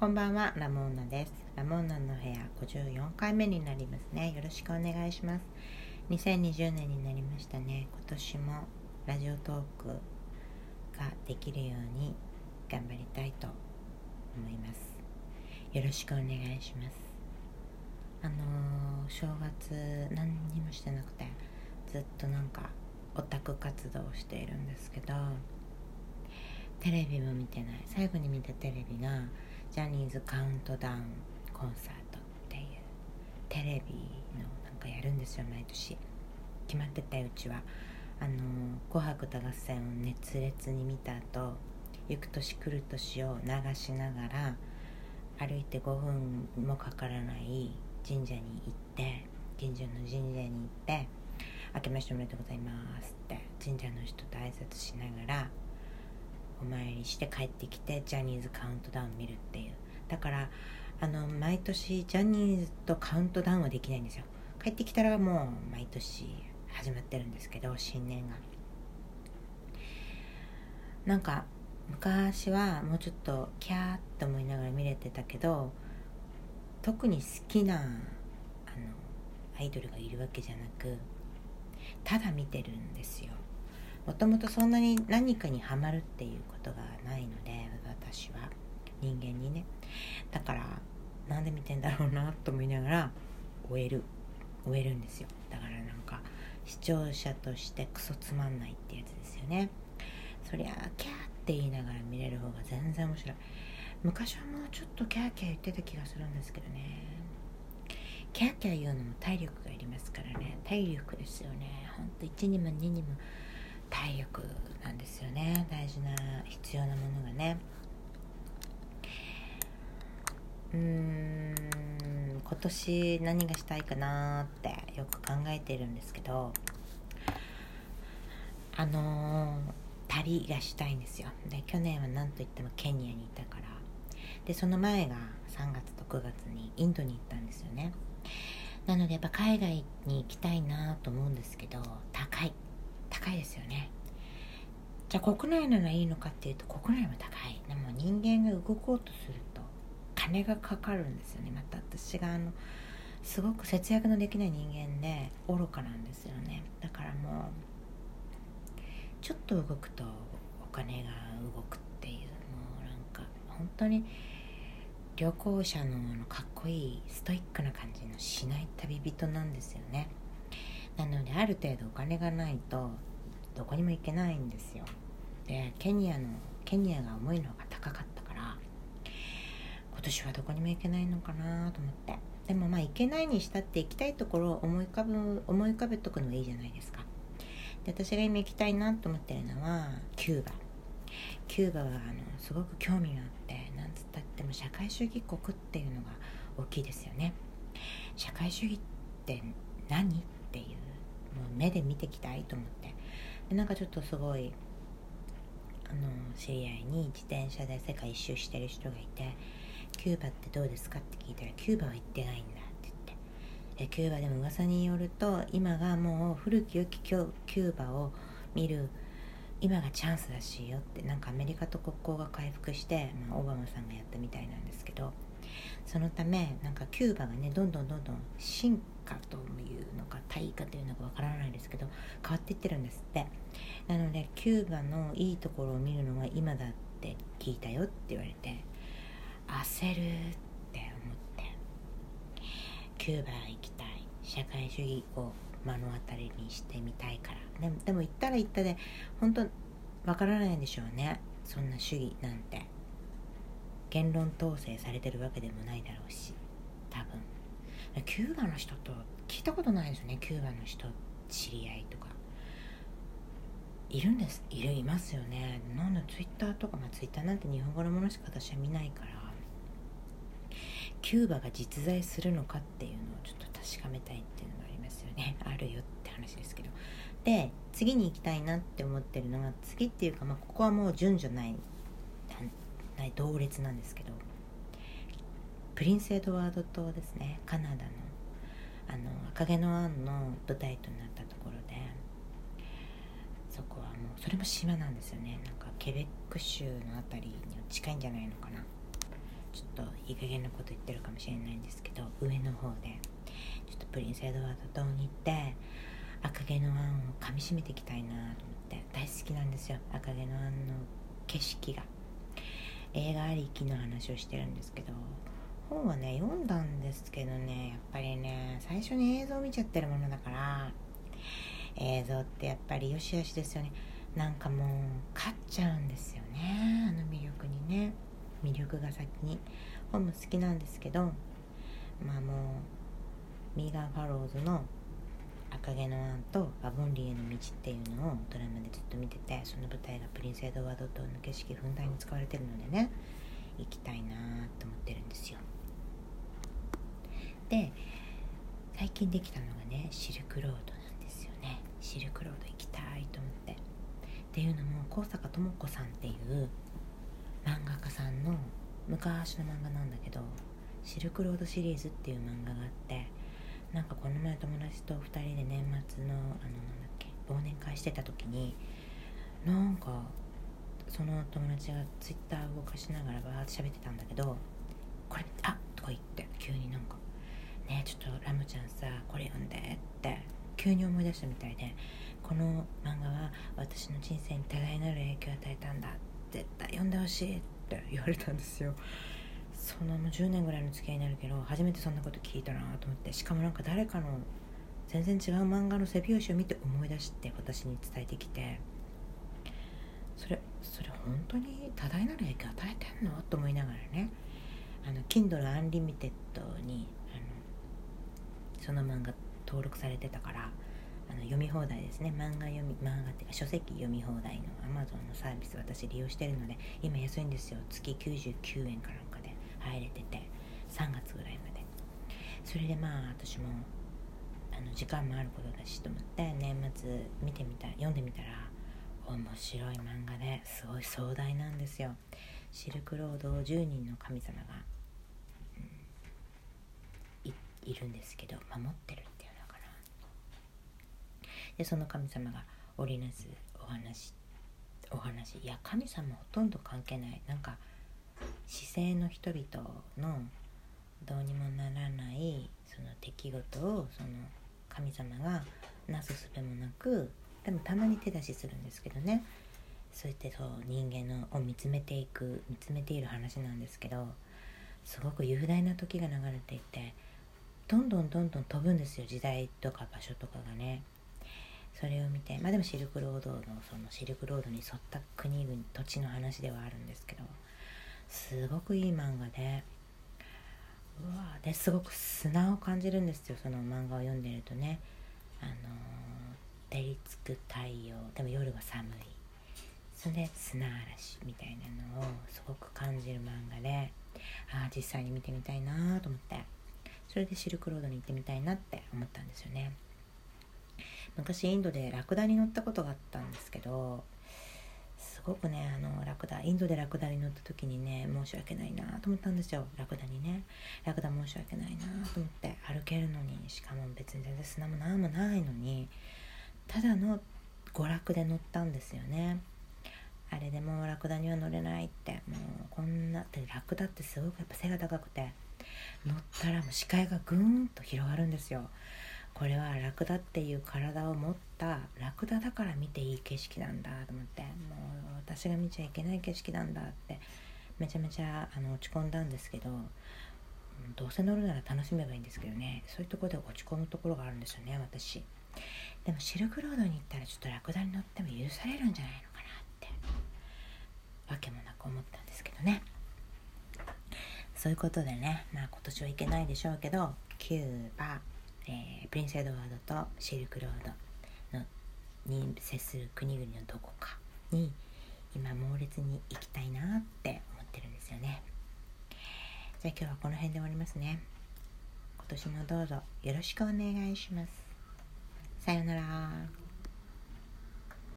こんばんはラモーナです。ラモーナの部屋54回目になりますね。よろしくお願いします。2020年になりましたね。今年もラジオトークができるように頑張りたいと思います。よろしくお願いします。あのー、正月何にもしてなくてずっとなんかオタク活動をしているんですけどテレビも見てない。最後に見たテレビがジャニーズカウントダウンコンサートっていうテレビのなんかやるんですよ毎年決まってたうちはあの「紅白歌合戦」を熱烈に見た後行く年来る年を流しながら歩いて5分もかからない神社に行って近所の神社に行って「明けましておめでとうございます」って神社の人と挨拶しながらお参りして帰ってきてジャニーズカウントダウン見るっていう。だからあの毎年ジャニーズとカウントダウンはできないんですよ。帰ってきたらもう毎年始まってるんですけど新年が。なんか昔はもうちょっとキャーって思いながら見れてたけど特に好きなあのアイドルがいるわけじゃなくただ見てるんですよ。もともとそんなに何かにはまるっていうことがないので私は。人間にね。だからなんで見てんだろうなと思いながら終える。終えるんですよ。だからなんか視聴者としてクソつまんないってやつですよね。そりゃあキャーって言いながら見れる方が全然面白い。昔はもうちょっとキャーキャー言ってた気がするんですけどね。キャーキャー言うのも体力がいりますからね。体力ですよね。ほんと1にも2にも体力なんですよね。大事な必要なものがね。うん今年何がしたいかなってよく考えてるんですけどあのー、旅がしたいんですよ。で去年は何といってもケニアにいたから。でその前が3月と9月にインドに行ったんですよね。なのでやっぱ海外に行きたいなと思うんですけど高い。高いですよね。じゃあ国内ならいいのかっていうと国内も高い。でも人間が動こうとすると金がかかるんですよね。また私があのすごく節約のできない人間で愚かなんですよね。だからもうちょっと動くとお金が動くっていうもうなんか本当に旅行者ののかっこいいストイックな感じのしない旅人なんですよね。なのである程度お金がないとどこにも行けないんですよ。でケニアのケニアが思いのが高かったから今年はどこにも行けないのかなと思って。でもまあ行けないにしたって行きたいところを思い浮かぶ思い浮かべとくのがいいじゃないですか。で私が今行きたいなと思ってるのはキューバ。キューバはあのすごく興味があってなんつったっても社会主義国っていうのが大きいですよね。社会主義って何？っていうもう目で見てきたいと思って。なんかちょっとすごいあの知り合いに自転車で世界一周してる人がいて「キューバってどうですか?」って聞いたら「キューバは行ってないんだ」って言ってでキューバでも噂によると今がもう古き良きキューバを見る今がチャンスらしいよってなんかアメリカと国交が回復して、まあ、オバマさんがやったみたいなんですけどそのためなんかキューバがねどんどんどんどん進化というのか退化というのかわからないですけど変わっていってるんですって。なのでキューバのいいところを見るのが今だって聞いたよって言われて焦るって思って。キューバ行きたい。社会主義を目の当たりにしてみたいから。でもでも行ったら行ったで本当わからないんでしょうね。そんな主義なんて。言論統制されてるわけでもないだろうし多分。キューバの人と聞いたことないですよね。キューバの人知り合いとか。いるんです。いるいますよね。なんだツイッターとかまあツイッターなんて日本語のものしか私は見ないから。キューバが実在するのかっていうのをちょっと確かめたいっていうのがありますよね。あるよって話ですけど。で次に行きたいなって思ってるのが次っていうか、まあ、ここはもう順序ない。ない同列なんですけどプリンス・エドワード島ですね。カナダのあの赤毛のアンの舞台となったところでそこはもうそれも島なんですよね。なんかケベック州の辺りに近いんじゃないのかな。ちょっといい加減なこと言ってるかもしれないんですけど上の方でちょっとプリンス・エドワード島に行って赤毛のアンをかみしめていきたいなと思って大好きなんですよ。赤毛のアンの景色が。映画ありきの話をしてるんですけど本はね読んだんですけどねやっぱりね最初に映像を見ちゃってるものだから映像ってやっぱりよしよしですよね。なんかもう勝っちゃうんですよねあの魅力にね。魅力が先に。本も好きなんですけどまあもうミーガン・ファローズの「赤毛のアン」と「アボンリーへの道」っていうのをドラマでずっと見ててその舞台がプリンス・エドワード島の景色ふんだんに使われてるのでね行きたいなと思ってるんですよ。で最近できたのがねシルクロードなんですよね。シルクロード行きたいと思って。っていうのも高坂智子さんっていう漫画家さんの昔の漫画なんだけどシルクロードシリーズっていう漫画があってなんかこの前友達と2人で年末のあのなんだっけ忘年会してた時になんかその友達がツイッター動かしながらバーって喋ってたんだけどこれあっとか言って急になんかねちょっとラムちゃんさこれ読んでって急に思い出したみたいでこの漫画は私の人生に多大なる影響を与えたんだ絶対読んでほしいって言われたんですよ。そのもう10年ぐらいの付き合いになるけど初めてそんなこと聞いたなと思ってしかもなんか誰かの全然違う漫画の背表紙を見て思い出して私に伝えてきてそれそれ本当に多大なる影響与えてんの？と思いながらね。あの Kindle Unlimited にあのその漫画登録されてたからあの読み放題ですね。漫画読み漫画っていうか書籍読み放題の Amazon のサービス私利用してるので今安いんですよ。月99円かなんかで入れてて3月ぐらいまで。それでまあ私もあの時間もあることだしと思って年末見てみた読んでみたら面白い漫画ですごい壮大なんですよ。シルクロードを10人の神様が、いいるんですけど守ってるっていうのかな。でその神様が織りなすお話お話いや神様ほとんど関係ない。なんか姿勢の人々のどうにもならないその出来事をその神様がなすすべもなくでもたまに手出しするんですけどね。そうやってそう人間のを見つめていく見つめている話なんですけどすごく雄大な時が流れていてどんどんどんどん飛ぶんですよ時代とか場所とかがね。それを見てまあでもシルクロードのそのシルクロードに沿った国々土地の話ではあるんですけどすごくいい漫画で。うわですごく砂を感じるんですよその漫画を読んでるとね。あの照りつく太陽でも夜は寒い。それで砂嵐みたいなのをすごく感じる漫画で。ああ実際に見てみたいなと思って。それでシルクロードに行ってみたいなって思ったんですよね。昔インドでラクダに乗ったことがあったんですけどすごくねあのラクダインドでラクダに乗った時にね申し訳ないなと思ったんですよ。ラクダにね。ラクダ申し訳ないなと思って歩けるのにしかも別に全然砂も何もないのにただの娯楽で乗ったんですよね。あれでもラクダには乗れないってもうこんなってラクダってすごくやっぱ背が高くて乗ったらもう視界がぐーんと広がるんですよ。これはラクダっていう体を持ったラクダだから見ていい景色なんだと思ってもう私が見ちゃいけない景色なんだってめちゃめちゃあの落ち込んだんですけどどうせ乗るなら楽しめばいいんですけどねそういうとこで落ち込むところがあるんですよね私。でもシルクロードに行ったらちょっとラクダに乗っても許されるんじゃないのかなってわけもなく思ったんですけどね。そういうことでねまあ今年は行けないでしょうけどキューバ、えー、プリンス・エドワードとシルクロードのに接する国々のどこかに今猛烈に行きたいなって思ってるんですよね。じゃあ今日はこの辺で終わりますね。今年もどうぞよろしくお願いします。さようなら。